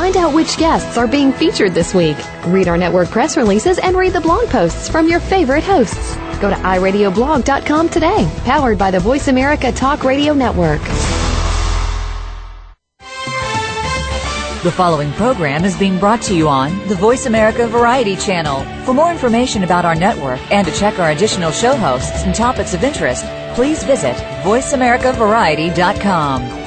Find out which guests are being featured this week. Read our network press releases and read the blog posts from your favorite hosts. Go to iradioblog.com today, powered by the Voice America Talk Radio Network. The following program is being brought to you on the Voice America Variety Channel. For more information about our network and to check our additional show hosts and topics of interest, please visit VoiceAmericaVariety.com.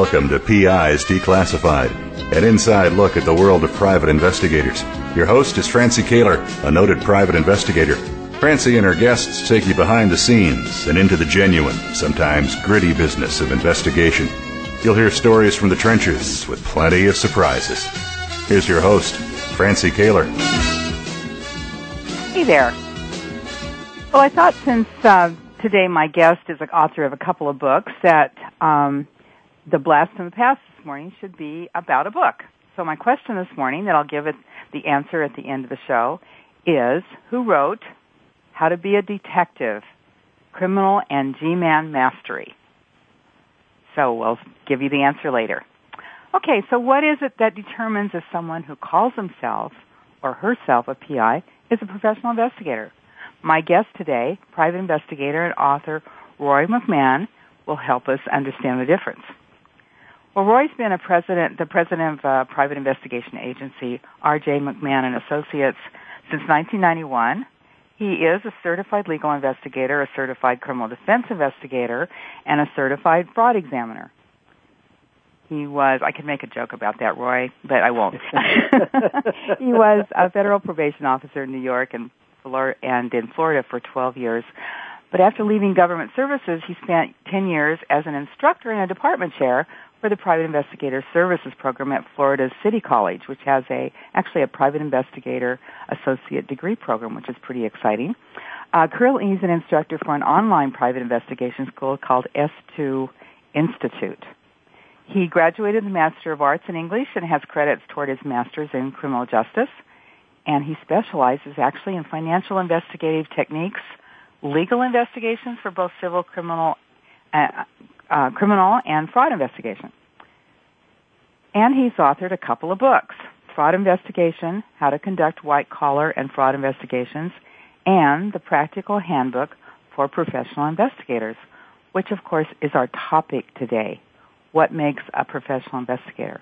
Welcome to PIs Declassified, an inside look at the world of private investigators. Your host is Francie Koehler, a noted private investigator. Francie and her guests take you behind the scenes and into the genuine, sometimes gritty business of investigation. You'll hear stories from the trenches with plenty of surprises. Here's your host, Francie Koehler. Hey there. Well, I thought since uh, today my guest is an author of a couple of books that um, the blast from the past this morning should be about a book. So my question this morning that I'll give it the answer at the end of the show is who wrote How to Be a Detective, Criminal and G-Man Mastery? So we'll give you the answer later. Okay, so what is it that determines if someone who calls himself or herself a PI is a professional investigator? My guest today, private investigator and author Rory McMahon, will help us understand the difference. Well, Rory's been a president, the president of a private investigation agency, R.J. McMahon and Associates, since 1991. He is a certified legal investigator, a certified criminal defense investigator, and a certified fraud examiner. He was, I could make a joke about that, Rory, but I won't. he was a federal probation officer in New York and, and in Florida for 12 years. But after leaving government services, he spent 10 years as an instructor and a department chair for the Private Investigator Services Program at Florida City College, which has a actually a private investigator associate degree program, which is pretty exciting. Uh, currently, he's an instructor for an online private investigation school called S2 Institute. He graduated the Master of Arts in English and has credits toward his Master's in Criminal Justice. And he specializes actually in financial investigative techniques, legal investigations for both civil, criminal, uh, uh, criminal and fraud investigation. And he's authored a couple of books, Fraud Investigation, How to Conduct White Collar and Fraud Investigations, and The Practical Handbook for Professional Investigators, which of course is our topic today. What makes a professional investigator?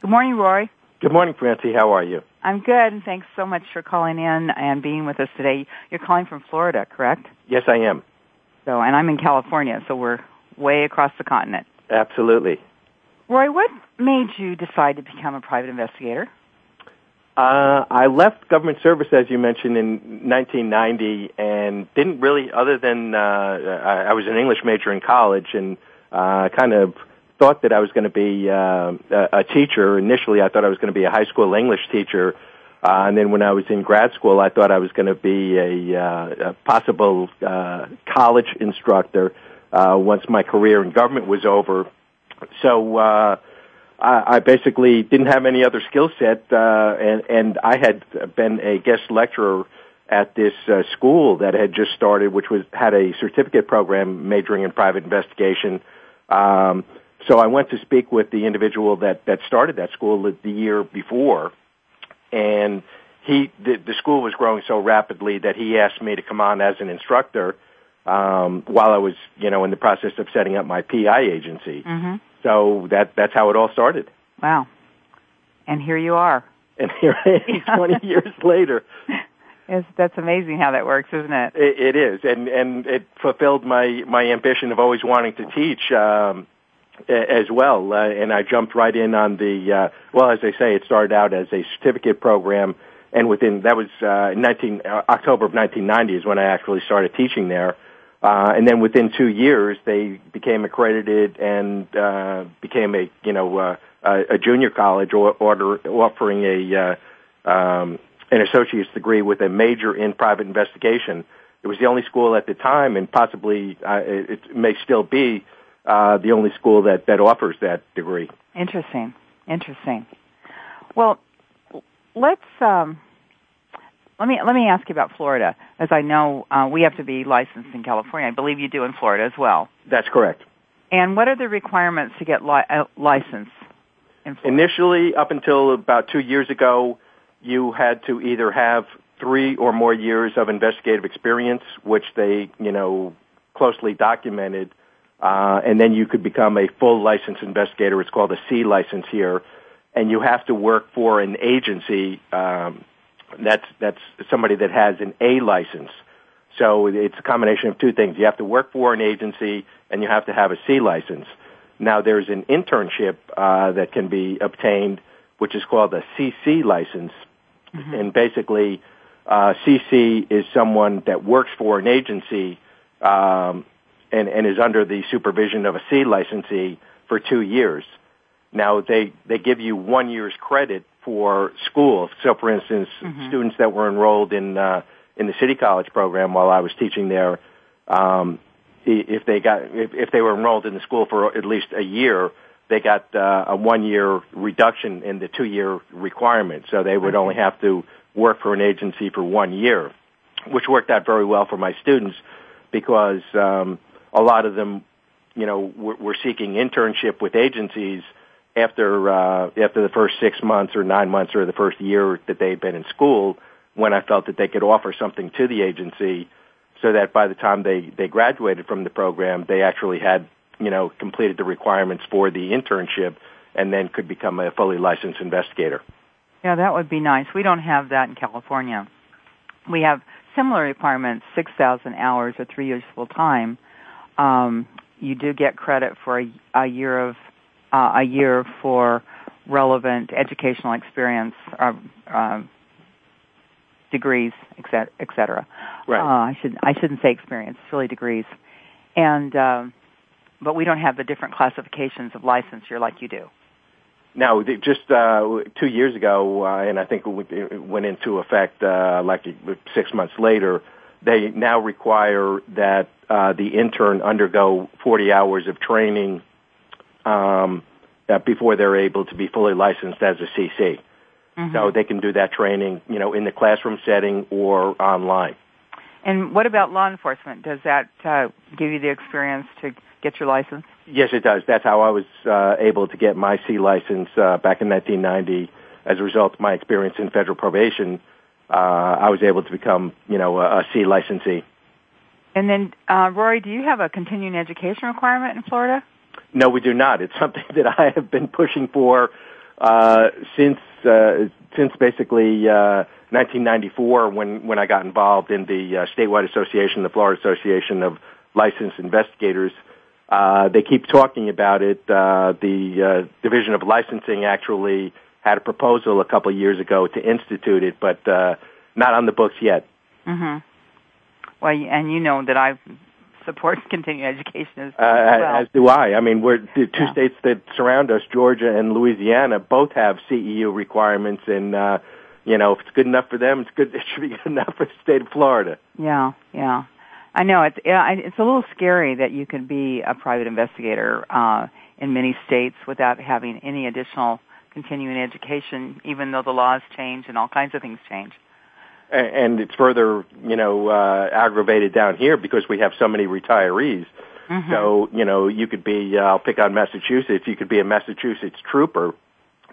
Good morning, Rory. Good morning, Francie. How are you? I'm good, and thanks so much for calling in and being with us today. You're calling from Florida, correct? Yes, I am. So, and I'm in California, so we're way across the continent. Absolutely. Rory, what made you decide to become a private investigator? Uh, I left government service, as you mentioned, in 1990, and didn't really, other than uh, I, I was an English major in college, and uh, kind of thought that I was going to be uh, a, a teacher. Initially, I thought I was going to be a high school English teacher, uh, and then when I was in grad school, I thought I was going to be a, uh, a possible uh, college instructor uh, once my career in government was over. So uh, I, I basically didn't have any other skill set, uh, and, and I had been a guest lecturer at this uh, school that had just started, which was had a certificate program majoring in private investigation. Um, so I went to speak with the individual that that started that school the, the year before, and he the, the school was growing so rapidly that he asked me to come on as an instructor um, while I was, you know, in the process of setting up my PI agency. Mm-hmm. So that that's how it all started. Wow. And here you are. And here I am 20 years later. It's, that's amazing how that works, isn't it? it? It is, and and it fulfilled my my ambition of always wanting to teach um, as well. Uh, and I jumped right in on the uh, well, as they say, it started out as a certificate program, and within that was uh, 19 uh, October of 1990 is when I actually started teaching there. Uh, and then within two years, they became accredited and uh, became a you know uh, a junior college or, order, offering a uh, um, an associate's degree with a major in private investigation. It was the only school at the time, and possibly uh, it, it may still be uh, the only school that that offers that degree. Interesting, interesting. Well, let's um, let me let me ask you about Florida, as I know uh, we have to be licensed in California. I believe you do in Florida as well. That's correct. And what are the requirements to get li- uh, license? In Florida? Initially, up until about two years ago, you had to either have three or more years of investigative experience, which they you know closely documented, uh, and then you could become a full licensed investigator. It's called a C license here, and you have to work for an agency. Um, that's that's somebody that has an A license. So it's a combination of two things. You have to work for an agency and you have to have a C license. Now there's an internship uh, that can be obtained, which is called a CC license, mm-hmm. and basically, uh, CC is someone that works for an agency um, and, and is under the supervision of a C licensee for two years. Now they they give you one year's credit for school. So, for instance, mm-hmm. students that were enrolled in uh, in the City College program while I was teaching there, um, if they got if, if they were enrolled in the school for at least a year, they got uh, a one year reduction in the two year requirement. So they would only have to work for an agency for one year, which worked out very well for my students because um, a lot of them, you know, were, were seeking internship with agencies after uh, after the first six months or nine months or the first year that they had been in school, when I felt that they could offer something to the agency, so that by the time they they graduated from the program, they actually had you know completed the requirements for the internship, and then could become a fully licensed investigator. Yeah, that would be nice. We don't have that in California. We have similar requirements: six thousand hours or three years full time. Um, you do get credit for a, a year of uh, a year for relevant educational experience uh, uh, degrees, et cetera. Right. Uh, I should I shouldn't say experience, it's really degrees. And uh, but we don't have the different classifications of licensure like you do. Now, just uh, two years ago, uh, and I think it went into effect uh, like six months later. They now require that uh, the intern undergo 40 hours of training um, uh, before they're able to be fully licensed as a CC. Mm-hmm. So they can do that training, you know, in the classroom setting or online. And what about law enforcement? Does that uh, give you the experience to get your license? Yes, it does. That's how I was uh, able to get my C license uh, back in 1990. As a result of my experience in federal probation, uh, I was able to become, you know, a, a C licensee. And then, uh, Rory, do you have a continuing education requirement in Florida? No, we do not. It's something that I have been pushing for uh, since uh, since basically uh, 1994 when when I got involved in the uh, statewide association, the Florida Association of Licensed Investigators. Uh, they keep talking about it. Uh, the uh, Division of Licensing actually had a proposal a couple of years ago to institute it, but uh, not on the books yet. Mm-hmm. Well, and you know that I've supports continuing education as, uh, well. As do I. I mean, we're the two yeah. states that surround us, Georgia and Louisiana, both have CEU requirements, and uh, you know, if it's good enough for them, it's good. It should be good enough for the state of Florida. Yeah, yeah. I know it's yeah, it's a little scary that you can be a private investigator uh, in many states without having any additional continuing education, even though the laws change and all kinds of things change and it's further, you know, uh, aggravated down here because we have so many retirees. Mm-hmm. So, you know, you could be, uh, I'll pick on Massachusetts, you could be a Massachusetts trooper,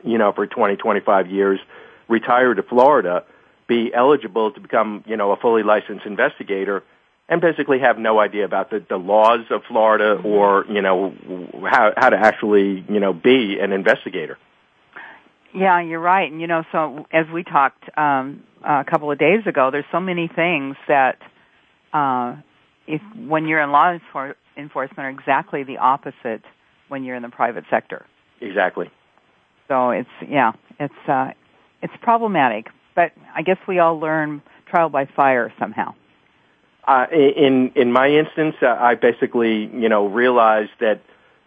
you know, for 20, 25 years, retire to Florida, be eligible to become, you know, a fully licensed investigator, and basically have no idea about the, the laws of Florida mm-hmm. or, you know, how, how to actually, you know, be an investigator. Yeah, you're right. And you know, so as we talked um, a couple of days ago, there's so many things that uh, if when you're in law enfor- enforcement are exactly the opposite when you're in the private sector. Exactly. So it's yeah, it's uh, it's problematic, but I guess we all learn trial by fire somehow. Uh, in in my instance, uh, I basically you know realized that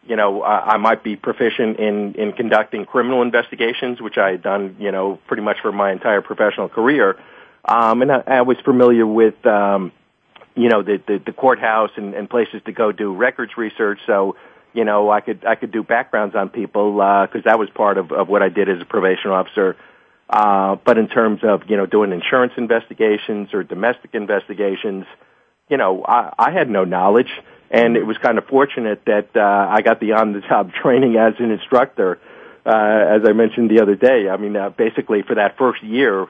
you know I, I might be proficient in in conducting criminal investigations, which I had done you know pretty much for my entire professional career, um, and I, I was familiar with um, you know the, the the courthouse and, and places to go do records research. So you know I could I could do backgrounds on people uh, that was part of of what I did as a probation officer. Uh, but in terms of you know doing insurance investigations or domestic investigations, you know I, I had no knowledge, and it was kind of fortunate that uh, I got the on-the-job training as an instructor. Uh, as I mentioned the other day, I mean, uh, basically for that first year,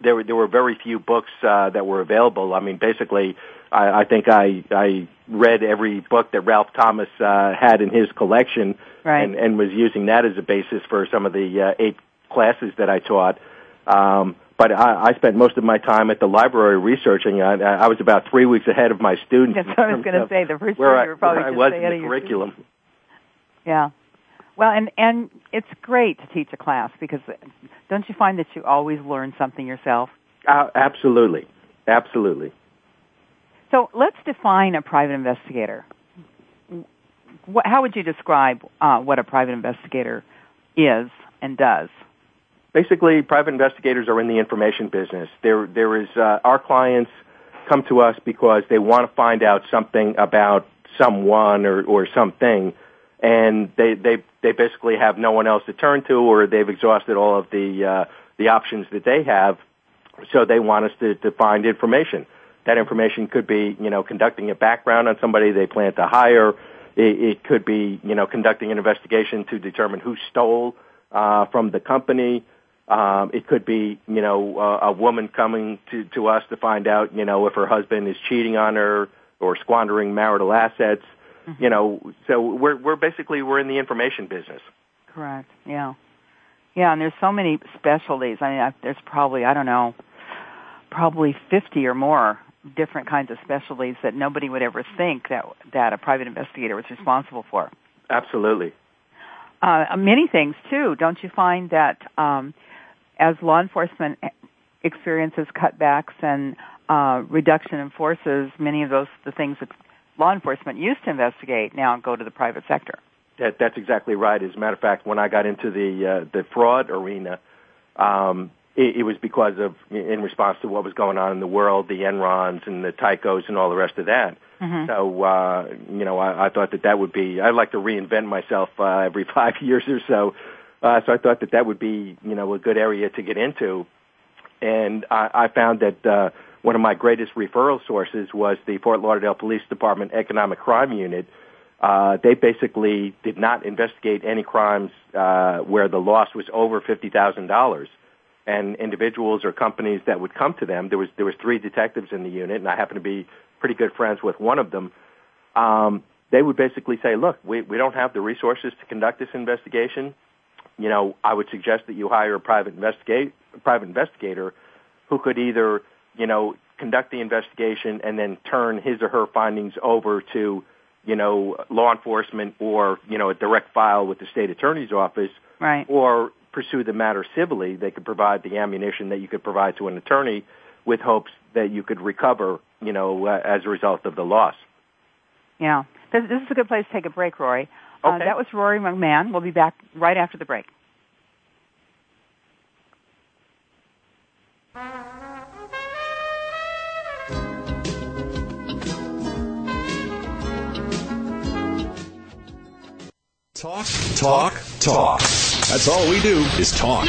there were there were very few books uh, that were available. I mean, basically, I, I think I I read every book that Ralph Thomas uh, had in his collection, right. and and was using that as a basis for some of the uh, eight classes that I taught. Um, but I, I spent most of my time at the library researching. I, I was about three weeks ahead of my students. That's what I was going to say. The first where I, you were probably where I was in the curriculum. students. Yeah. Well, and and it's great to teach a class because don't you find that you always learn something yourself? Uh, absolutely, absolutely. So let's define a private investigator. What, how would you describe uh, what a private investigator is and does? Basically, private investigators are in the information business. There, there is uh, our clients come to us because they want to find out something about someone or, or something, and they, they, they basically have no one else to turn to, or they've exhausted all of the uh, the options that they have. So they want us to, to find information. That information could be, you know, conducting a background on somebody they plan to hire. It, it could be, you know, conducting an investigation to determine who stole uh, from the company. Um, it could be, you know, uh, a woman coming to, to us to find out, you know, if her husband is cheating on her or squandering marital assets. Mm-hmm. You know, so we're we're basically we're in the information business. Correct. Yeah. Yeah, and there's so many specialties. I mean, I, there's probably I don't know, probably 50 or more different kinds of specialties that nobody would ever think that that a private investigator was responsible for. Absolutely. Uh, many things too. Don't you find that um, as law enforcement experiences cutbacks and uh, reduction in forces, many of those the things that law enforcement used to investigate now go to the private sector. That, that's exactly right. As a matter of fact, when I got into the uh, the fraud arena, um, it, it was because of in response to what was going on in the world, the Enrons and the Tycos and all the rest of that. Mm-hmm. So uh, you know, I, I thought that that would be. I'd like to reinvent myself uh, every five years or so. Uh, so I thought that that would be you know a good area to get into, and I, I found that. Uh, one of my greatest referral sources was the Fort Lauderdale Police Department Economic Crime Unit. Uh, they basically did not investigate any crimes uh, where the loss was over fifty thousand dollars, and individuals or companies that would come to them. There was there was three detectives in the unit, and I happen to be pretty good friends with one of them. Um, they would basically say, "Look, we we don't have the resources to conduct this investigation. You know, I would suggest that you hire a private investigate private investigator who could either you know, conduct the investigation and then turn his or her findings over to, you know, law enforcement or, you know, a direct file with the state attorney's office. Right. Or pursue the matter civilly. They could provide the ammunition that you could provide to an attorney with hopes that you could recover, you know, uh, as a result of the loss. Yeah. This, this is a good place to take a break, Rory. Okay. Uh, that was Rory McMahon. We'll be back right after the break. Talk, talk, talk. That's all we do is talk.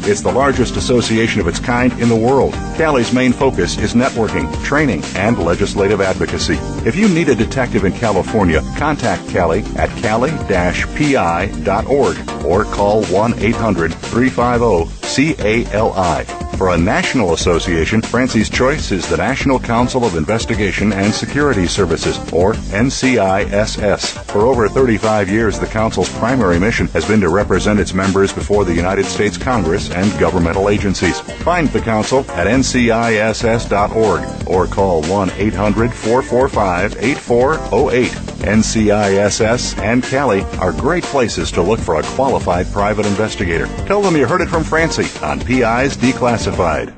It's the largest association of its kind in the world. CALI's main focus is networking, training, and legislative advocacy. If you need a detective in California, contact CALI at cali-pi.org or call 1-800-350 CALI. For a national association, Francie's choice is the National Council of Investigation and Security Services, or NCISS. For over 35 years, the Council's primary mission has been to represent its members before the United States Congress and governmental agencies. Find the Council at nciss.org or call 1 800 445 8408. NCISS and Cali are great places to look for a qualified private investigator. Tell them you heard it from Francie on PIs Declassified.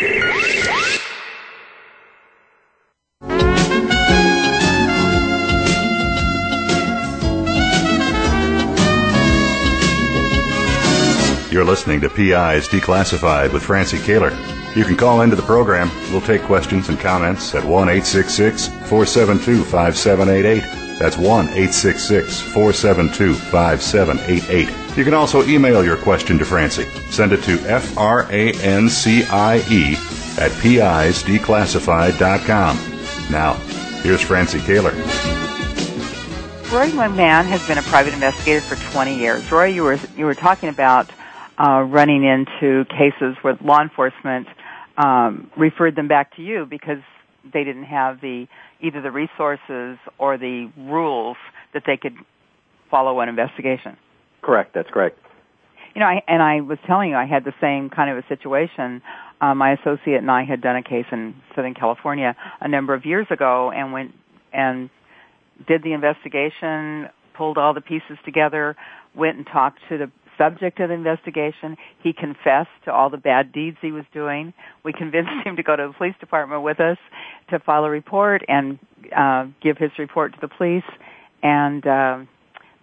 You're listening to PIs Declassified with Francie Koehler. You can call into the program. We'll take questions and comments at 1 866 472 5788. That's 1 866 472 5788. You can also email your question to Francie. Send it to F R A N C I E at PIsDeclassified.com. Now, here's Francie Koehler. Rory McMahon has been a private investigator for 20 years. Rory, you were you were talking about running into cases where law enforcement um, referred them back to you because they didn't have the either the resources or the rules that they could follow an investigation. Correct. That's correct. You know, I, and I was telling you, I had the same kind of a situation. Uh, my associate and I had done a case in Southern California a number of years ago, and went and did the investigation, pulled all the pieces together, went and talked to the subject of the investigation. He confessed to all the bad deeds he was doing. We convinced him to go to the police department with us to file a report and uh, give his report to the police. And uh,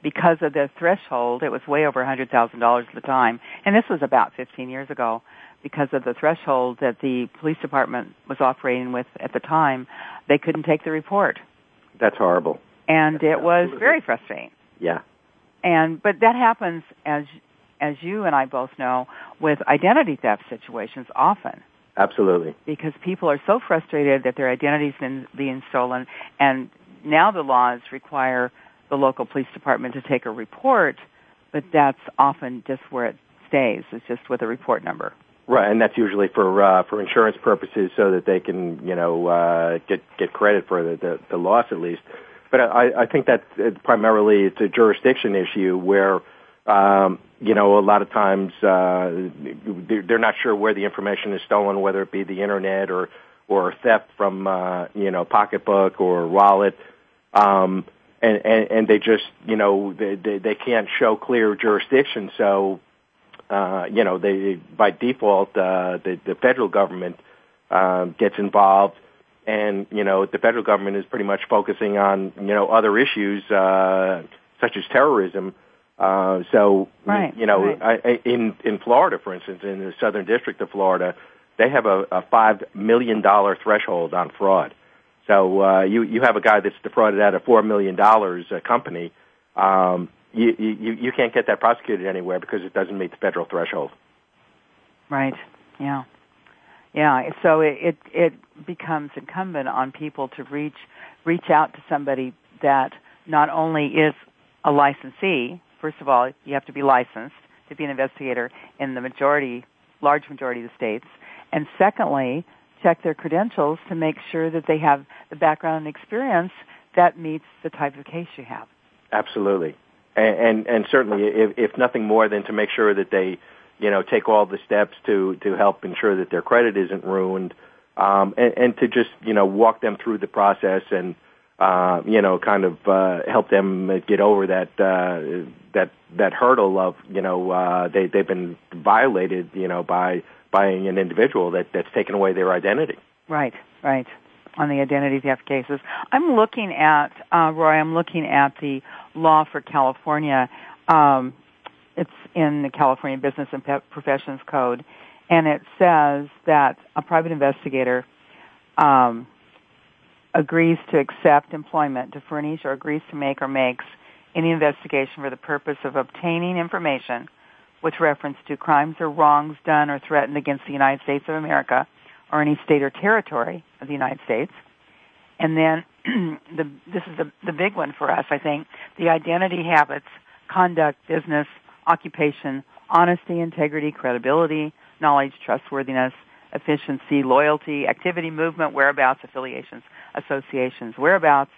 because of the threshold, it was way over $100,000 at the time. And this was about 15 years ago. Because of the threshold that the police department was operating with at the time, they couldn't take the report. That's horrible. And it was very frustrating. Yeah. And but that happens as as you and I both know, with identity theft situations often. Absolutely. Because people are so frustrated that their identity's been being stolen, and now the laws require the local police department to take a report, but that's often just where it stays. It's just with a report number. Right, and that's usually for uh, for insurance purposes, so that they can you know uh, get get credit for the, the, the loss at least. But I, I think that primarily it's a jurisdiction issue where um, you know, a lot of times uh, they're not sure where the information is stolen, whether it be the internet or or theft from uh, you know pocketbook or wallet, um, and, and and they just you know they they, they can't show clear jurisdiction, so uh, you know they by default uh, the the federal government uh, gets involved. And you know the federal government is pretty much focusing on you know other issues uh, such as terrorism, uh, so, right, you know, right. I, in in Florida, for instance, in the Southern District of Florida, they have a, a five million dollar threshold on fraud. So uh, you you have a guy that's defrauded out of four million dollars a company. Um, you, you you can't get that prosecuted anywhere because it doesn't meet the federal threshold. Right. Yeah. Yeah. So it it, it becomes incumbent on people to reach reach out to somebody that not only is a licensee, first of all, you have to be licensed to be an investigator in the majority, large majority of the states, and secondly, check their credentials to make sure that they have the background and experience that meets the type of case you have. Absolutely, and and, and certainly, if, if nothing more than to make sure that they, you know, take all the steps to to help ensure that their credit isn't ruined, um, and, and to just you know walk them through the process and. Uh, you know, kind of uh, help them get over that uh, that that hurdle of you know uh, they they've been violated you know by by an individual that that's taken away their identity. Right, right. On the identity theft cases, I'm looking at uh, Rory. I'm looking at the law for California. Um, it's in the California Business and Pe- Professions Code, and it says that a private investigator um, agrees to accept employment to furnish or agrees to make or makes any investigation for the purpose of obtaining information with reference to crimes or wrongs done or threatened against the United States of America or any state or territory of the United States. And then the, this is the, the big one for us, I think, the identity habits, conduct, business, occupation, honesty, integrity, credibility, knowledge, trustworthiness, efficiency, loyalty, activity, movement, whereabouts, affiliations, associations, whereabouts,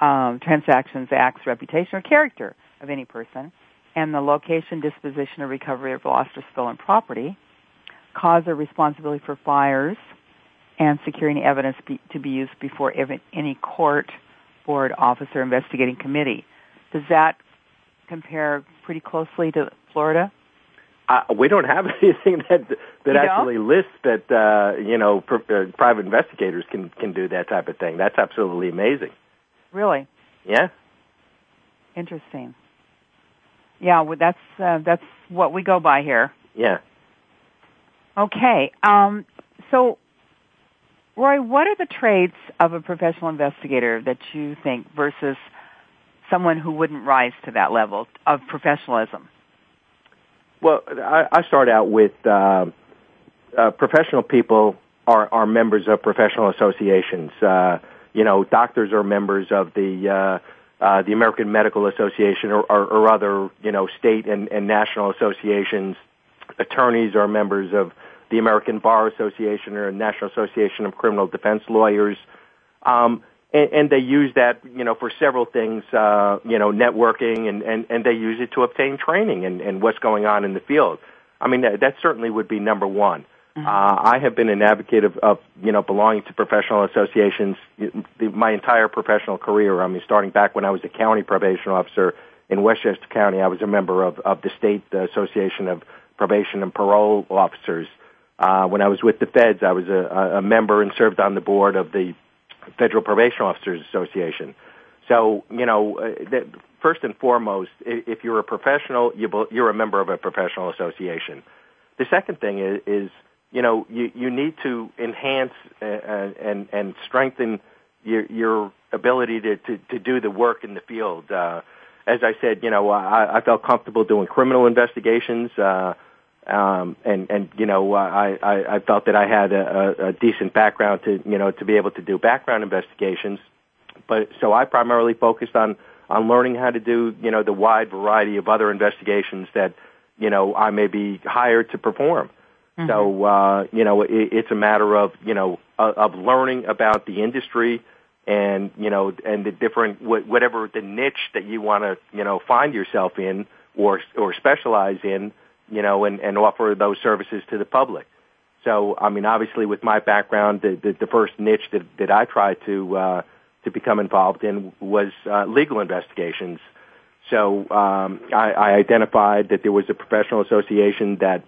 um, transactions, acts, reputation, or character of any person, and the location, disposition, or recovery of lost or stolen property, cause or responsibility for fires, and securing evidence be, to be used before any court, board, office, or investigating committee. Does that compare pretty closely to Florida? Uh, we don't have anything that that you actually don't? lists that uh, you know pr- uh, private investigators can can do that type of thing. That's absolutely amazing. Really Yeah. interesting. Yeah, well, that's uh, that's what we go by here. Yeah. Okay. Um, so, Rory, what are the traits of a professional investigator that you think versus someone who wouldn't rise to that level of professionalism? Well, I, I start out with uh, uh, professional people are, are members of professional associations. Uh, you know, doctors are members of the uh, uh, the American Medical Association or, or, or other you know state and, and national associations. Attorneys are members of the American Bar Association or National Association of Criminal Defense Lawyers. Um, and, and they use that, you know, for several things, uh, you know, networking, and, and, and they use it to obtain training and, and what's going on in the field. I mean, that, that certainly would be number one. Mm-hmm. Uh, I have been an advocate of, of, you know, belonging to professional associations my entire professional career. I mean, starting back when I was a county probation officer in Westchester County, I was a member of, of the State Association of Probation and Parole Officers. Uh, when I was with the feds, I was a, a member and served on the board of the Federal Probation Officers Association. So, you know, uh, first and foremost, if you're a professional, you, you're a member of a professional association. The second thing is, is you know, you, you need to enhance uh, and, and strengthen your, your ability to, to, to do the work in the field. Uh, as I said, you know, I, I felt comfortable doing criminal investigations. Uh, um, and and you know I, I I felt that I had a, a, decent background to you know to be able to do background investigations, but so I primarily focused on on learning how to do you know the wide variety of other investigations that you know I may be hired to perform. Mm-hmm. So uh, you know it, it's a matter of you know of, of learning about the industry and you know and the different whatever the niche that you want to you know find yourself in or or specialize in you know, and, and offer those services to the public. So, I mean, obviously, with my background, the, the, the first niche that, that I tried to uh, to become involved in was uh, legal investigations. So, um, I, I identified that there was a professional association that,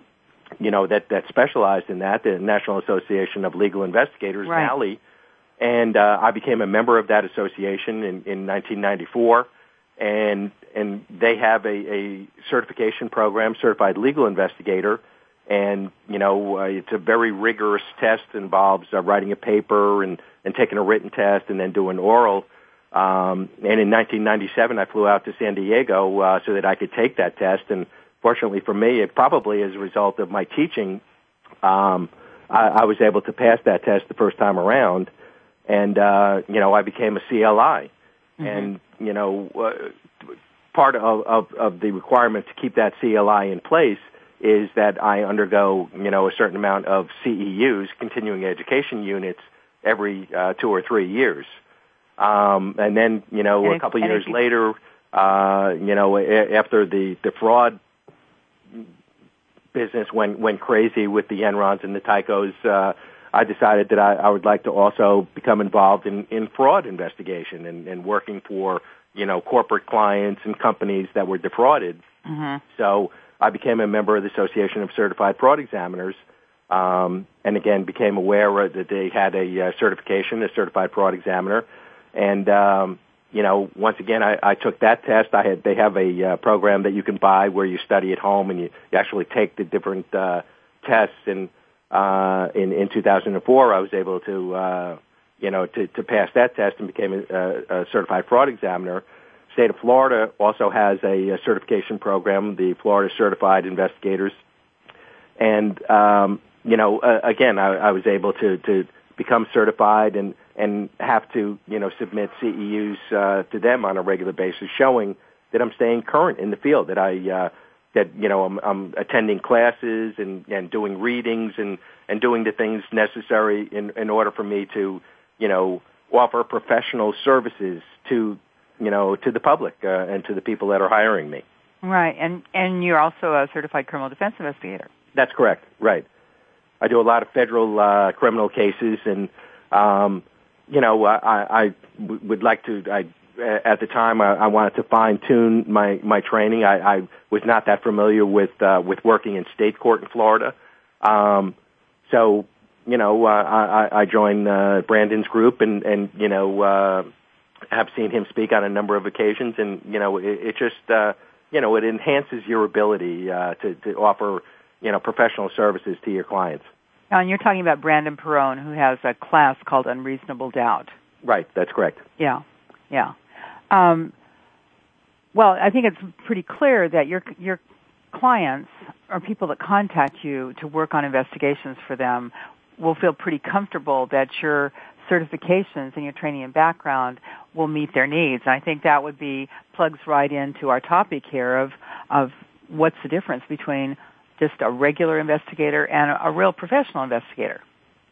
you know, that that specialized in that, the National Association of Legal Investigators, Right. NALI, and uh, I became a member of that association in, in 1994 and and they have a, a certification program, certified legal investigator, and you know uh, it's a very rigorous test. Involves uh, writing a paper and and taking a written test and then doing oral. Um, and in 1997, I flew out to San Diego uh, so that I could take that test. And fortunately for me, it probably as a result of my teaching, um, I, I was able to pass that test the first time around. And uh, you know, I became a CLI. And you know, uh, part of, of, of the requirement to keep that CLI in place is that I undergo, you know, a certain amount of CEUs, continuing education units, every uh, two or three years. Um, and then, you know, And a couple years later, uh, you know, a- after the, the fraud business went, went crazy with the Enrons and the Tycos, uh, I decided that I, I would like to also become involved in, in fraud investigation and, and working for, you know, corporate clients and companies that were defrauded. Mhm. So I became a member of the Association of Certified Fraud Examiners, um, and again became aware that they had a uh, certification, a certified fraud examiner, and um, you know, once again, I, I took that test. I had they have a uh, program that you can buy where you study at home and you, you actually take the different uh, tests. And uh, in in 2004, I was able to uh, you know to, to pass that test and became a, a, certified fraud examiner. State of Florida also has a, a certification program, the Florida Certified Investigators, and um, you know, uh, again, I, I was able to to become certified and and have to you know submit CEUs uh, to them on a regular basis, showing that I'm staying current in the field, that I uh, that you know I'm, I'm attending classes and and doing readings and and doing the things necessary in in order for me to you know offer professional services to you know to the public uh, and to the people that are hiring me. Right, and and you're also a certified criminal defense investigator. That's correct. Right. I do a lot of federal uh, criminal cases, and um, you know, I, I would like to. I, at the time, I, I wanted to fine tune my my training. I, I was not that familiar with uh, with working in state court in Florida, um, so you know, uh, I, I joined uh, Brandon's group, and and you know, uh, have seen him speak on a number of occasions, and you know, it, it just uh, you know, it enhances your ability uh, to to offer you know professional services to your clients. Now, and you're talking about Brandon Perron, who has a class called Unreasonable Doubt. Right, that's correct. Yeah, yeah. Um, well, I think it's pretty clear that your your clients or people that contact you to work on investigations for them will feel pretty comfortable that your certifications and your training and background will meet their needs. And I think that would be plugs right into our topic here of of what's the difference between just a regular investigator and a, a real professional investigator.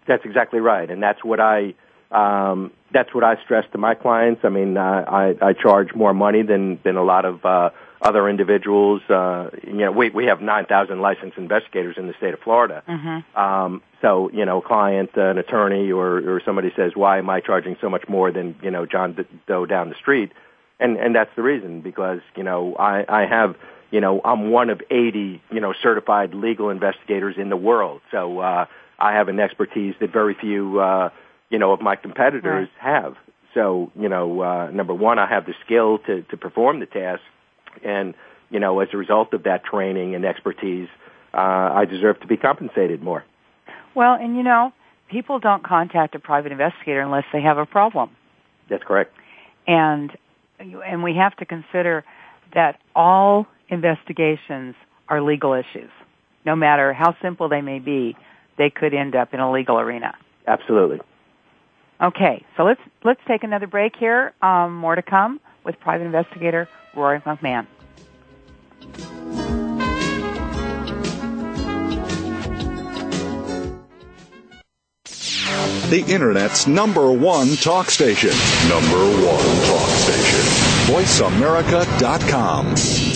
That's exactly right, and that's what I um, that's what I stress to my clients. I mean, uh, I, I charge more money than than a lot of uh, other individuals. Uh, you know, we we have nine thousand licensed investigators in the state of Florida. Mm-hmm. Um, so you know, a client, uh, an attorney, or or somebody says, "Why am I charging so much more than you know John Doe down the street?" And and that's the reason because you know I I have you know I'm one of eighty you know certified legal investigators in the world. So uh, I have an expertise that very few. Uh, you know, of my competitors Right. have. So, you know, uh, number one, I have the skill to, to perform the task. And, you know, as a result of that training and expertise, uh, I deserve to be compensated more. Well, and you know, people don't contact a private investigator unless they have a problem. That's correct. And and we have to consider that all investigations are legal issues. No matter how simple they may be, they could end up in a legal arena. Absolutely. Okay, so let's let's take another break here. Um, more to come with private investigator Rory McMahon. The Internet's number one talk station. Number one talk station. VoiceAmerica.com.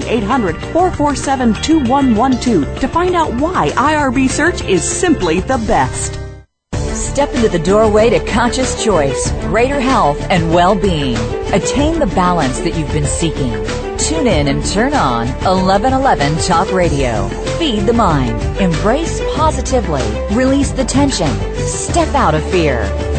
1-800-447-2112 to find out why IRB Search is simply the best. Step into the doorway to conscious choice, greater health, and well-being. Attain the balance that you've been seeking. Tune in and turn on 1111 Talk Radio. Feed the mind. Embrace positively. Release the tension. Step out of fear.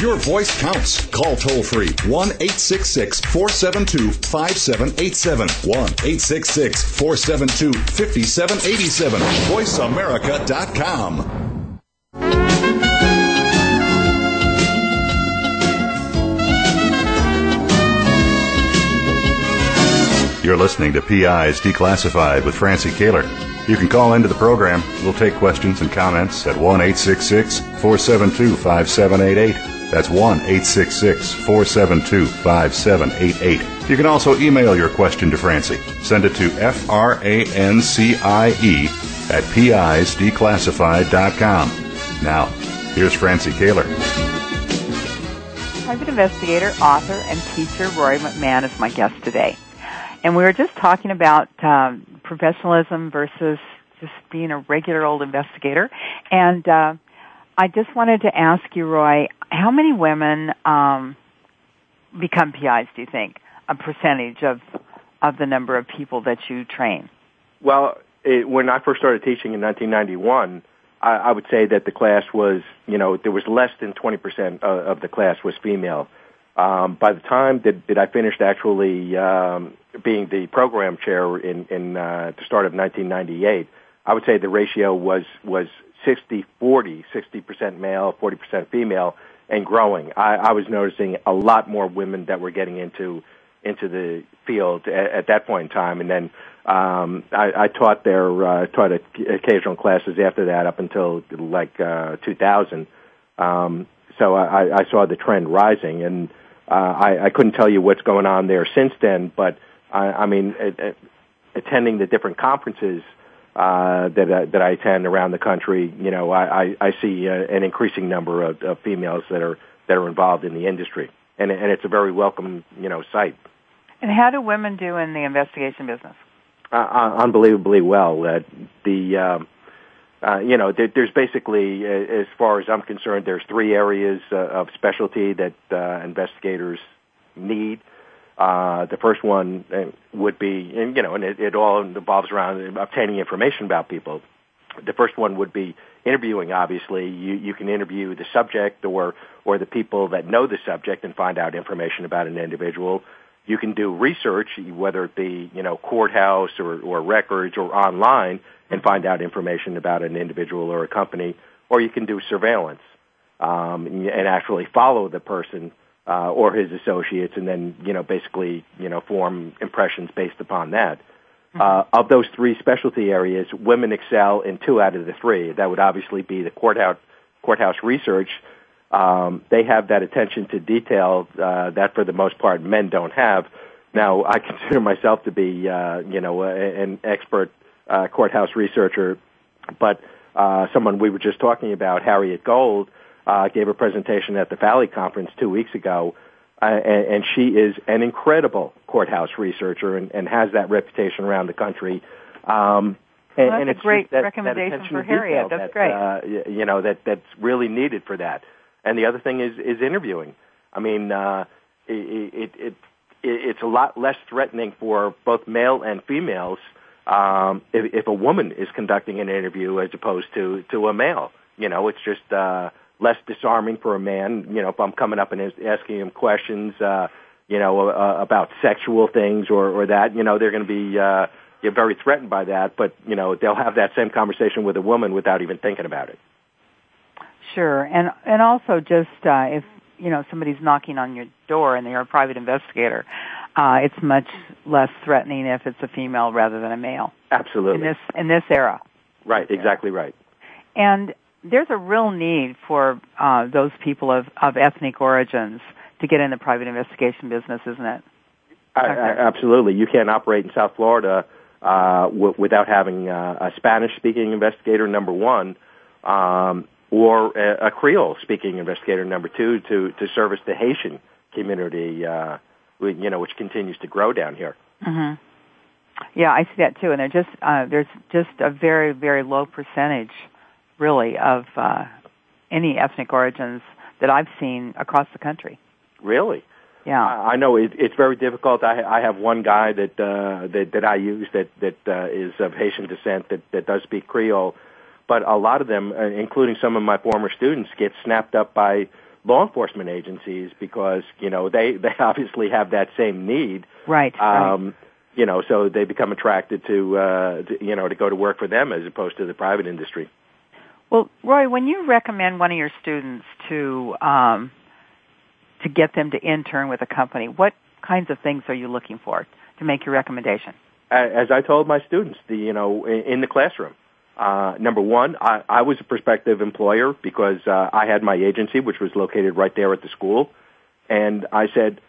Your voice counts. Call toll free 1 866 472 5787. 1 866 472 5787. VoiceAmerica.com. You're listening to PIs Declassified with Francie Koehler. You can call into the program. We'll take questions and comments at 1 866 472 5788. That's 1 866 472 5788. You can also email your question to Francie. Send it to F R A N C I E at PIsDeclassified.com. Now, here's Francie Koehler. Private investigator, author, and teacher Rory McMahon is my guest today. And we were just talking about um, professionalism versus just being a regular old investigator. And uh, I just wanted to ask you, Roy, how many women um, become PIs? Do you think a percentage of of the number of people that you train? Well, it, when I first started teaching in 1991, I, I would say that the class was, you know, there was less than 20% of, of the class was female. Um, by the time that, that I finished actually um, being the program chair in, in uh, the start of 1998, I would say the ratio was was 60 40, 60% male, 40% female, and growing. I, I was noticing a lot more women that were getting into into the field at, at that point in time, and then um, I, I taught there uh, taught occasional classes after that up until like uh, 2000. Um, so I, I saw the trend rising, and uh, I, I couldn't tell you what's going on there since then, but I, I mean, it, it, attending the different conferences uh, that uh, that I attend around the country, you know, I, I, I see uh, an increasing number of, of females that are that are involved in the industry, and and it's a very welcome, you know, sight. And how do women do in the investigation business? Uh, uh unbelievably well. Uh, the um, uh, you know, there, there's basically, uh, as far as I'm concerned, there's three areas uh, of specialty that uh, investigators need. Uh, the first one uh, would be, and you know, and it, it all involves around obtaining information about people. The first one would be interviewing. Obviously, you you can interview the subject or or the people that know the subject and find out information about an individual. You can do research, whether it be you know courthouse or or records or online, and find out information about an individual or a company. Or you can do surveillance um, and actually follow the person uh, or his associates, and then you know basically you know form impressions based upon that. Mm-hmm. Uh, of those three specialty areas, women excel in two out of the three. That would obviously be the courthouse courthouse research. Um, they have that attention to detail uh, that, for the most part, men don't have. Now, I consider myself to be, uh, you know, a, an expert uh, courthouse researcher, but uh, someone we were just talking about, Harriet Gold, uh, gave a presentation at the Valley Conference two weeks ago, uh, and, and she is an incredible courthouse researcher and, and has that reputation around the country. Um, and, well, and it's a great that, recommendation that for Harriet. That's that, great. Uh, you know that that's really needed for that. And the other thing is is interviewing. I mean, uh, it, it, it it's a lot less threatening for both male and females um, if, if a woman is conducting an interview as opposed to to a male. You know, it's just uh, less disarming for a man. You know, if I'm coming up and asking him questions, uh, you know, uh, about sexual things or or that, you know, they're going to be uh, you're very threatened by that. But you know, they'll have that same conversation with a woman without even thinking about it. Sure, and and also just uh, if you know somebody's knocking on your door and they're a private investigator, uh, it's much less threatening if it's a female rather than a male. Absolutely. In this in this era. Right. Exactly right. And there's a real need for uh, those people of, of ethnic origins to get in the private investigation business, isn't it? I, I, absolutely. You can't operate in South Florida uh, w- without having uh, a Spanish-speaking investigator, number one, um, or a, a Creole-speaking investigator, number two, to to service the Haitian community uh, you know, which continues to grow down here. Mm-hmm. Yeah, I see that too. And just uh, there's just a very very low percentage, really, of uh, any ethnic origins that I've seen across the country. Really? Yeah. I, I know it, it's very difficult. I, I have one guy that uh, that that I use that that uh, is of Haitian descent that that does speak Creole, but a lot of them, uh, including some of my former students, get snapped up by law enforcement agencies because you know they they obviously have that same need. Right. Um, right. You know, so they become attracted to, uh, to you know to go to work for them as opposed to the private industry. Well, Roy, when you recommend one of your students to um, to get them to intern with a company, what kinds of things are you looking for to make your recommendation? As I told my students, the you know in the classroom, uh, number one, I, I was a prospective employer because uh, I had my agency, which was located right there at the school, and I said,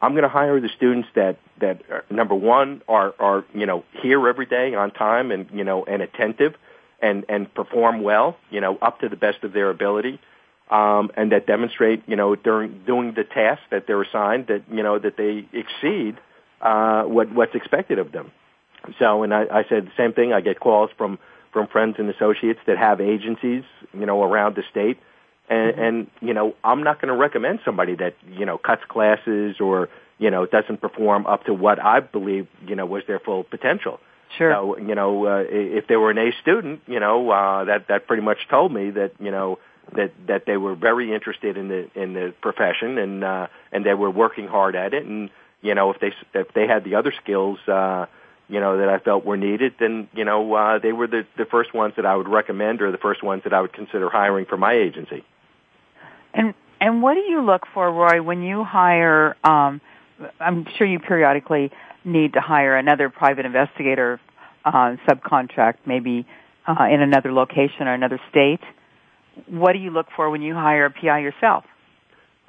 I'm going to hire the students that that are, number one are are you know here every day on time and you know and attentive, and and perform well, you know up to the best of their ability, um, and that demonstrate you know during doing the task that they're assigned that you know that they exceed uh, what what's expected of them. So, and I, I said the same thing. I get calls from from friends and associates that have agencies, you know, around the state. And, mm-hmm. and you know, I'm not going to recommend somebody that you know cuts classes or you know doesn't perform up to what I believe you know was their full potential. Sure. So you know, uh, if they were an A student, you know, uh, that that pretty much told me that you know that that they were very interested in the in the profession and uh, and they were working hard at it. And you know, if they if they had the other skills, uh, you know, that I felt were needed, then, you know, uh, they were the, the first ones that I would recommend or the first ones that I would consider hiring for my agency. And, and what do you look for, Roy, when you hire, um, I'm sure you periodically need to hire another private investigator, uh, subcontract, maybe, uh, in another location or another state. What do you look for when you hire a PI yourself?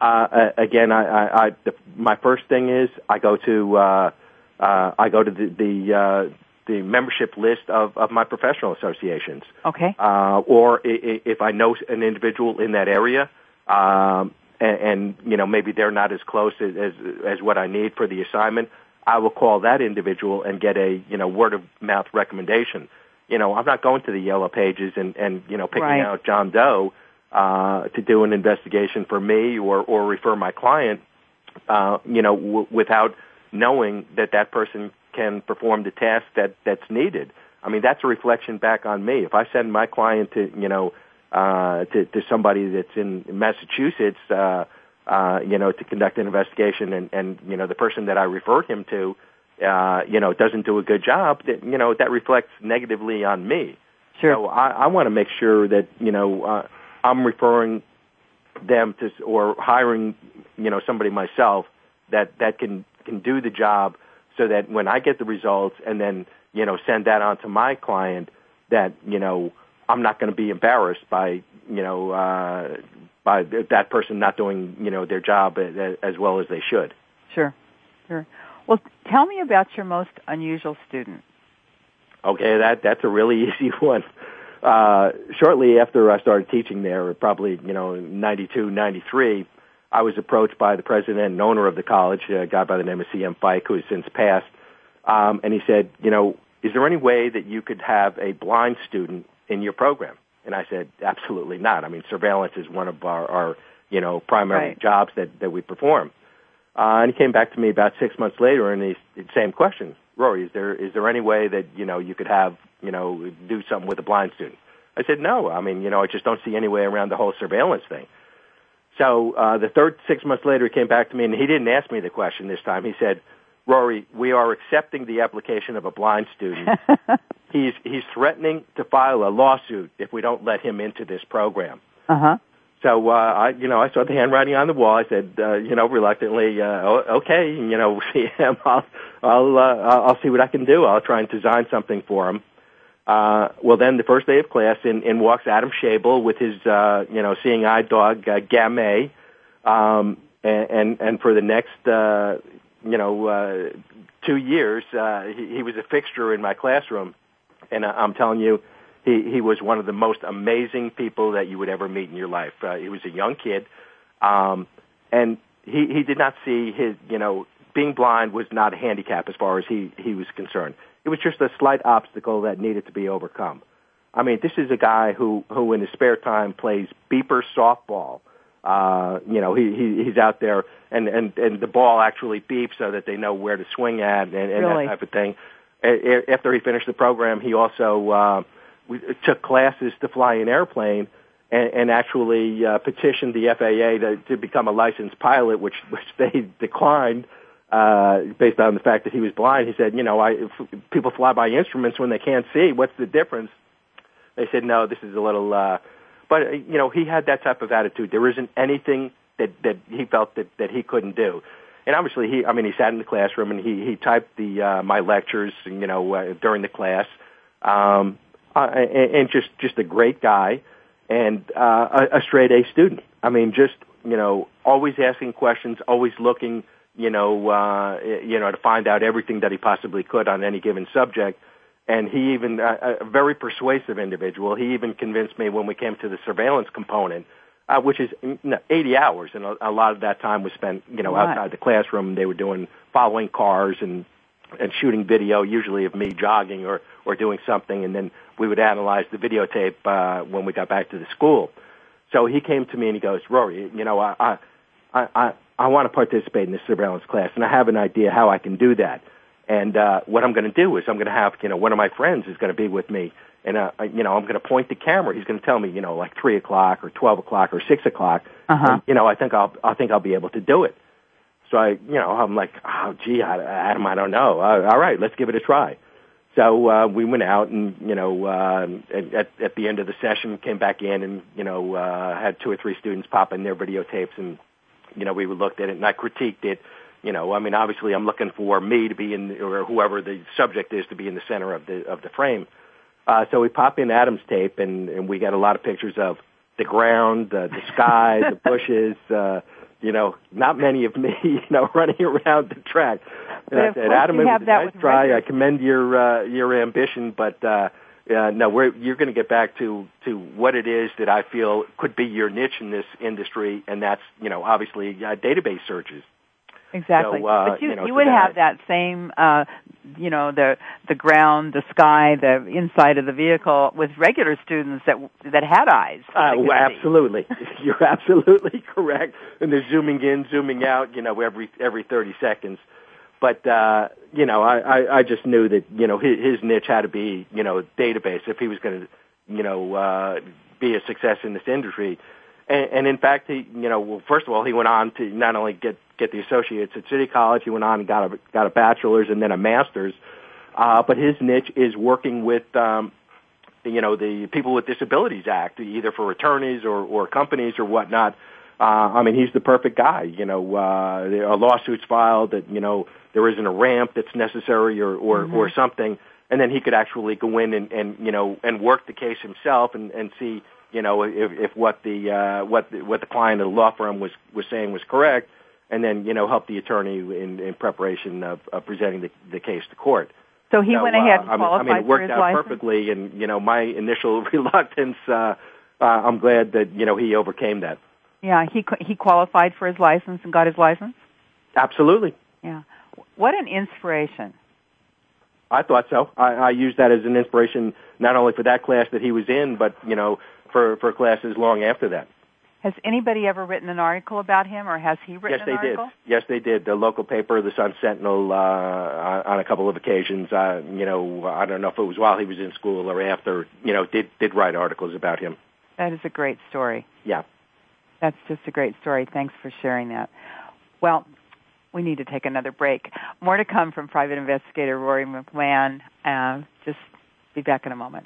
Uh, again, I, I, I the, my first thing is I go to, uh, uh, I go to the the, uh, the membership list of, of my professional associations. Okay. Uh, or if I know an individual in that area, um, and, and you know maybe they're not as close as, as as what I need for the assignment, I will call that individual and get a you know word of mouth recommendation. You know, I'm not going to the yellow pages and and you know picking right. out John Doe uh, to do an investigation for me or or refer my client. Uh, you know, w- without knowing that that person can perform the task that that's needed. I mean, that's a reflection back on me. If I send my client to, you know, uh, to, to somebody that's in Massachusetts, uh, uh, you know, to conduct an investigation and, and, you know, the person that I referred him to, uh, you know, doesn't do a good job, that, you know, that reflects negatively on me. Sure. So I, I want to make sure that, you know, uh, I'm referring them to, or hiring, you know, somebody myself that, that can can do the job so that when I get the results and then, you know, send that on to my client that, you know, I'm not going to be embarrassed by, you know, uh, by that person not doing, you know, their job as well as they should. Sure. Sure. Well, tell me about your most unusual student. Okay, that that's a really easy one. Uh, shortly after I started teaching there, probably you know ninety two, ninety three, I was approached by the president and owner of the college, a guy by the name of C.M. Fike, who has since passed, um, and he said, you know, is there any way that you could have a blind student in your program? And I said, absolutely not. I mean, surveillance is one of our, our you know, primary right. jobs that, that we perform. Uh, and he came back to me about six months later, and he same question, Rory, is there is there any way that you know you could have you know do something with a blind student? I said no. I mean, you know, I just don't see any way around the whole surveillance thing. So uh, the third six months later, he came back to me, and he didn't ask me the question this time. He said, Rory, we are accepting the application of a blind student. he's he's threatening to file a lawsuit if we don't let him into this program. Uh huh. So uh, I, you know, I saw the handwriting on the wall. I said, uh, you know, reluctantly, uh, okay, you know, see him. I'll, I'll, uh, I'll see what I can do. I'll try and design something for him. Uh, well, then the first day of class, in, in walks Adam Schabel with his, uh, you know, seeing eye dog uh, Gamay, um, and, and and for the next, uh, you know, uh, two years, uh, he, he was a fixture in my classroom, and uh, I'm telling you, he he was one of the most amazing people that you would ever meet in your life. Uh, he was a young kid, um, and he he did not see his, you know, being blind was not a handicap as far as he he was concerned. It was just a slight obstacle that needed to be overcome. I mean, this is a guy who who in his spare time plays beeper softball. Uh, you know, he, he he's out there and and and the ball actually beeps so that they know where to swing at and, and really? that type of thing. After he finished the program, he also uh, we took classes to fly an airplane and, and actually uh, petitioned the FAA to, to become a licensed pilot, which which they declined uh, based on the fact that he was blind. He said, you know, I, if people fly by instruments when they can't see. What's the difference? They said, no, this is a little. Uh, but uh, you know, he had that type of attitude. There isn't anything that that he felt that that he couldn't do. And obviously, he. I mean, he sat in the classroom and he he typed the uh, my lectures, you know, uh, during the class. Um, uh, and, and just just a great guy and uh, a, a straight A student. I mean, just you know, always asking questions, always looking you know, uh, you know, to find out everything that he possibly could on any given subject. And he even, uh, a very persuasive individual, he even convinced me when we came to the surveillance component, uh, which is you know, 80 hours, and a, a lot of that time was spent, you know, right. outside the classroom. They were doing, following cars and, and shooting video, usually of me jogging or, or doing something, and then we would analyze the videotape, uh, when we got back to the school. So he came to me and he goes, Rory, you know, I, I, I, I want to participate in this surveillance class, and I have an idea how I can do that. And uh, what I'm going to do is I'm going to have, you know, one of my friends is going to be with me, and uh, you know, I'm going to point the camera. He's going to tell me, you know, like three o'clock or twelve o'clock or six o'clock. Uh-huh. And, you know, I think I'll, I think I'll be able to do it. So I, you know, I'm like, oh, gee, I, Adam, I don't know. Uh, all right, let's give it a try. So uh, we went out and you know uh, at at the end of the session came back in and you know uh, had two or three students pop in their videotapes and you know we looked at it and I critiqued it. You know, I mean, obviously I'm looking for me to be in or whoever the subject is to be in the center of the of the frame. Uh, so we pop in Adam's tape and and we got a lot of pictures of the ground, uh, the sky, the bushes. Uh, you know, not many of me, you know, running around the track. And But I said, Adam, you it have was a that nice try. I commend your uh, your ambition, but uh, uh, no, we're, you're going to get back to to what it is that I feel could be your niche in this industry, and that's you know obviously uh, database searches. Exactly. So, uh, but you, you know, you would have that same, uh, you know, the the ground, the sky, the inside of the vehicle with regular students that that had eyes. Uh, well, absolutely, you're absolutely correct. And they're zooming in, zooming out, you know, every every thirty seconds. But uh, you know, I, I I just knew that you know his, his niche had to be you know database if he was going to you know uh, be a success in this industry. And, and in fact, he you know well, first of all, he went on to not only get get the associates at City College, he went on and got a got a bachelor's and then a master's. Uh, but his niche is working with um, you know the People with Disabilities Act, either for attorneys or, or companies or whatnot. Uh, I mean, he's the perfect guy. You know, uh, a lawsuit's filed that you know there isn't a ramp that's necessary or or, Mm-hmm. or something, and then he could actually go in and, and you know and work the case himself and, and see you know if, if what the uh, what the, what the client of the law firm was was saying was correct, and then you know help the attorney in, in preparation of, of presenting the, the case to court. So he So, went ahead uh, and I mean, qualified I mean, it worked out license. perfectly, and you know, my initial reluctance. Uh, uh, I'm glad that you know he overcame that. Yeah, he he qualified for his license and got his license. Absolutely, Yeah. What an inspiration. I thought so. I, I used that as an inspiration not only for that class that he was in, but you know, for for classes long after that. Has anybody ever written an article about him, or has he written yes, they an article? did. Yes, they did. The local paper, the Sun Sentinel, uh, on a couple of occasions. Uh, you know, I don't know if it was while he was in school or after. You know, did did write articles about him. That is a great story. Yeah. That's just a great story. Thanks for sharing that. Well, we need to take another break. More to come from private investigator Rory McMahon. Uh, just be back in a moment.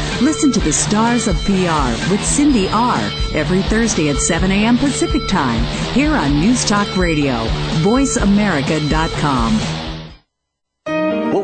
Listen to the Stars of PR with Cindy R. every Thursday at 7 a.m. Pacific Time here on News Talk Radio, VoiceAmerica.com.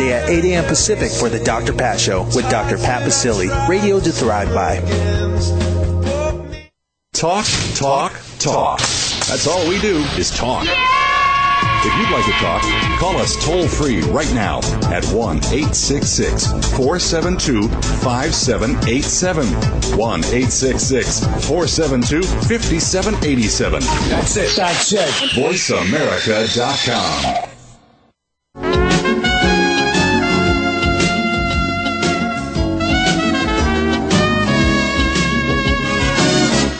at 8 a.m. Pacific for the Dr. Pat Show with Dr. Pat Baccili. Radio to thrive by. Talk, talk, talk. That's all we do is talk. If you'd like to talk, call us toll free right now at 1 866 472 5787. 1 866 472 5787. That's it. That's it. VoiceAmerica.com.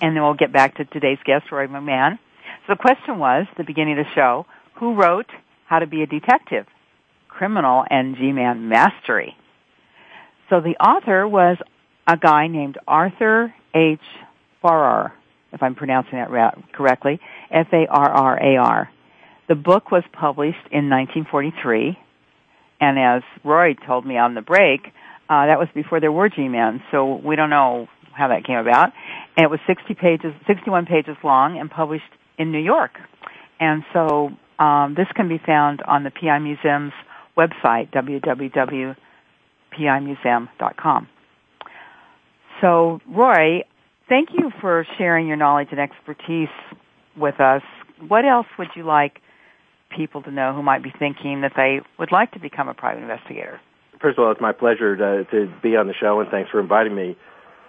and then we'll get back to today's guest, Roy McMahon. So the question was, the beginning of the show, who wrote How to Be a Detective? Criminal and G-Man Mastery. So the author was a guy named Arthur H. Farrar, if I'm pronouncing that correctly, F-A-R-R-A-R. The book was published in 1943, and as Roy told me on the break, uh, that was before there were G-Men, so we don't know how that came about. And it was 60 pages, 61 pages long, and published in New York. And so um, this can be found on the PI Museum's website, www.pimuseum.com. So, Roy, thank you for sharing your knowledge and expertise with us. What else would you like people to know who might be thinking that they would like to become a private investigator? First of all, it's my pleasure to, to be on the show, and thanks for inviting me.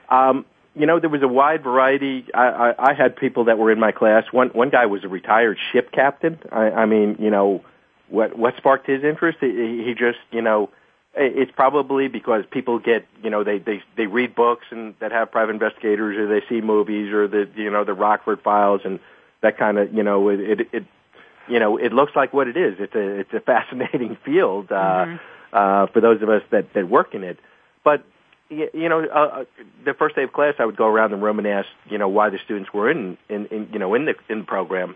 Um, you know, there was a wide variety. I, I, I had people that were in my class. One one guy was a retired ship captain. I, I mean, you know, what what sparked his interest? He, he just, you know, it's probably because people get, you know, they they they read books and that have private investigators, or they see movies, or the you know the Rockford Files, and that kind of, you know, it, it it you know it looks like what it is. It's a it's a fascinating field uh, mm-hmm. uh, for those of us that that work in it. But you know, uh, uh, the first day of class, I would go around the room and ask, you know, why the students were in, in, in you know, in the in the program.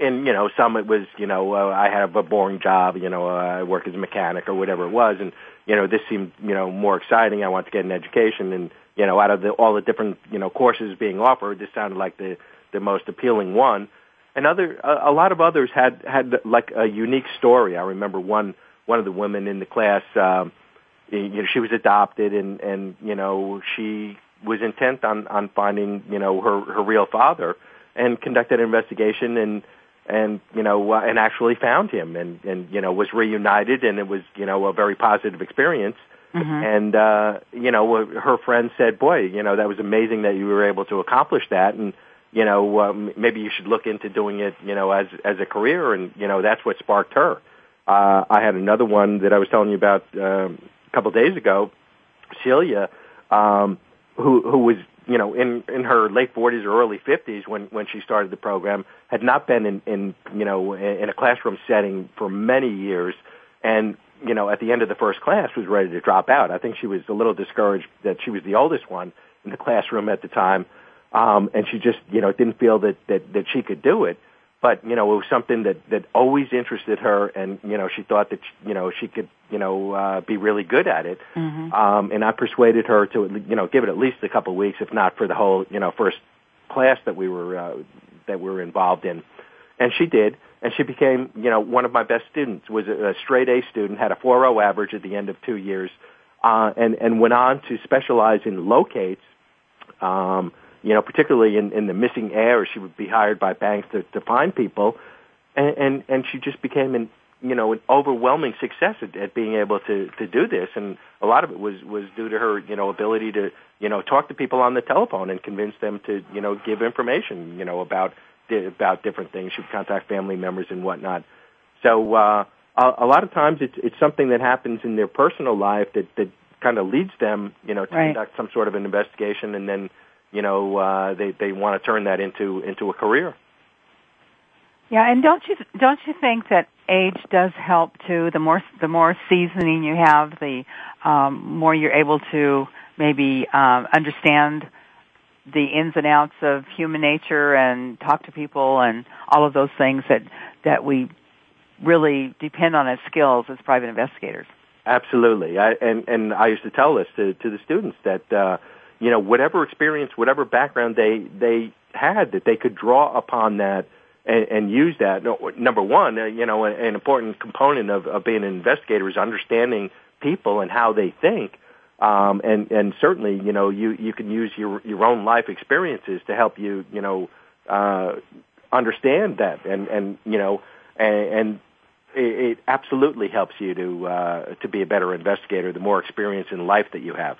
And you know, some it was, you know, uh, I have a boring job, you know, uh, I work as a mechanic or whatever it was, and you know, this seemed, you know, more exciting. I want to get an education, and you know, out of the, all the different, you know, courses being offered, this sounded like the the most appealing one. And other, a, a lot of others had had like a unique story. I remember one one of the women in the class. Um, you know, she was adopted and, and, you know, she was intent on, on finding, you know, her, her real father and conducted an investigation and, and, you know, uh, and actually found him and, and, you know, was reunited and it was, you know, a very positive experience. Mm-hmm. And, uh, you know, her friend said, boy, you know, that was amazing that you were able to accomplish that. And, you know, um, maybe you should look into doing it, you know, as, as a career. And, you know, that's what sparked her. Uh, I had another one that I was telling you about, um, couple days ago, Celia, um, who who was you know in in her late 40s or early 50s when when she started the program, had not been in in you know in a classroom setting for many years, and you know at the end of the first class was ready to drop out. I think she was a little discouraged that she was the oldest one in the classroom at the time, um, and she just you know didn't feel that that that she could do it but you know it was something that that always interested her and you know she thought that you know she could you know uh be really good at it mm-hmm. um and I persuaded her to you know give it at least a couple of weeks if not for the whole you know first class that we were uh, that we were involved in and she did and she became you know one of my best students was a, a straight A student had a 4.0 average at the end of 2 years uh and and went on to specialize in locates um you know, particularly in, in the missing heirs, she would be hired by banks to, to find people, and, and and she just became an you know an overwhelming success at, at being able to to do this, and a lot of it was was due to her you know ability to you know talk to people on the telephone and convince them to you know give information you know about about different things. She would contact family members and whatnot. So uh, a, a lot of times it's it's something that happens in their personal life that that kind of leads them you know to right. conduct some sort of an investigation and then you know uh, they they want to turn that into into a career. Yeah, and don't you don't you think that age does help too? The more the more seasoning you have, the um, more you're able to maybe um, understand the ins and outs of human nature and talk to people and all of those things that that we really depend on as skills as private investigators. Absolutely, I, and and I used to tell this to to the students that uh, you know, whatever experience, whatever background they they had, that they could draw upon that and, and use that. Number one, uh, you know, an important component of, of being an investigator is understanding people and how they think. Um, and and certainly, you know, you you can use your your own life experiences to help you, you know, uh, understand that, and and you know, and, and it, it absolutely helps you to uh, to be a better investigator. The more experience in life that you have.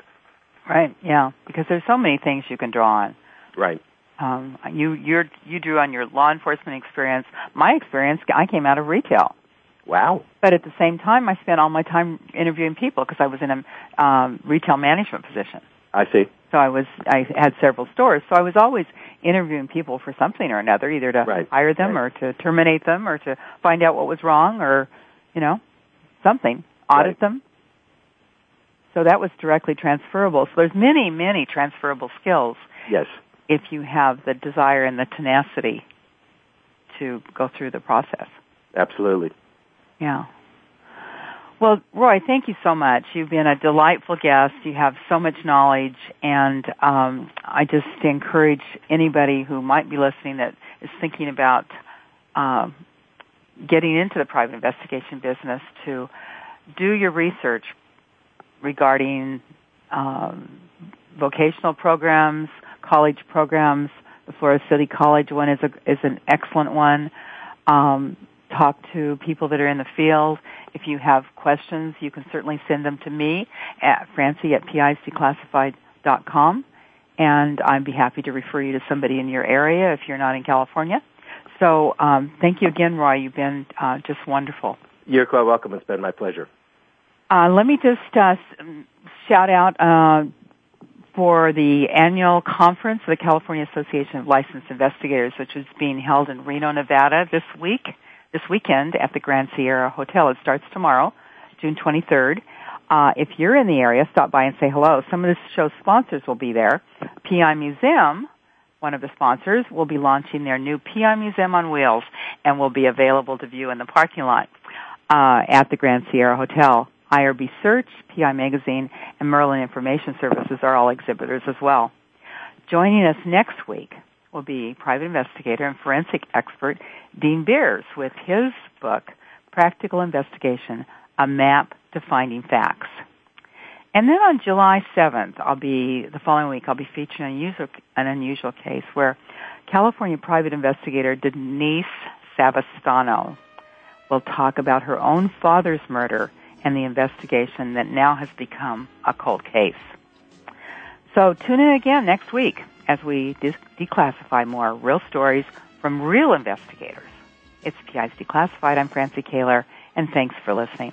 Right. Yeah. Because there's so many things you can draw on. Right. Um, you you're, you drew on your law enforcement experience. My experience, I came out of retail. Wow. But at the same time, I spent all my time interviewing people because I was in a um, retail management position. I see. So I was I had several stores, so I was always interviewing people for something or another, either to right. hire them right. or to terminate them or to find out what was wrong or you know something, audit right. them. So that was directly transferable. So there's many, many transferable skills. Yes. If you have the desire and the tenacity to go through the process. Absolutely. Yeah. Well, Roy, thank you so much. You've been a delightful guest. You have so much knowledge, and um, I just encourage anybody who might be listening that is thinking about um, getting into the private investigation business to do your research, regarding um, vocational programs, college programs. The Florida City College one is a, is an excellent one. Um, talk to people that are in the field. If you have questions, you can certainly send them to me at francie at pisdeclassified.com and I'd be happy to refer you to somebody in your area if you're not in California. So um, thank you again, Roy. You've been uh, just wonderful. You're quite welcome. It's been my pleasure. Uh, let me just uh, shout out uh, for the annual conference of the California Association of Licensed Investigators, which is being held in Reno, Nevada this week, this weekend at the Grand Sierra Hotel. It starts tomorrow, June 23rd. Uh, if you're in the area, stop by and say hello. Some of the show's sponsors will be there. PI Museum, one of the sponsors, will be launching their new PI Museum on Wheels and will be available to view in the parking lot uh, at the Grand Sierra Hotel. IRB Search, PI Magazine, and Merlin Information Services are all exhibitors as well. Joining us next week will be private investigator and forensic expert Dean Beers with his book, Practical Investigation, A Map to Finding Facts. And then on July 7th, I'll be, the following week, I'll be featuring unusual, an unusual case where California private investigator Denise Savastano will talk about her own father's murder and the investigation that now has become a cold case. So tune in again next week as we de- declassify more real stories from real investigators. It's PI's Declassified. I'm Francie Koehler, and thanks for listening.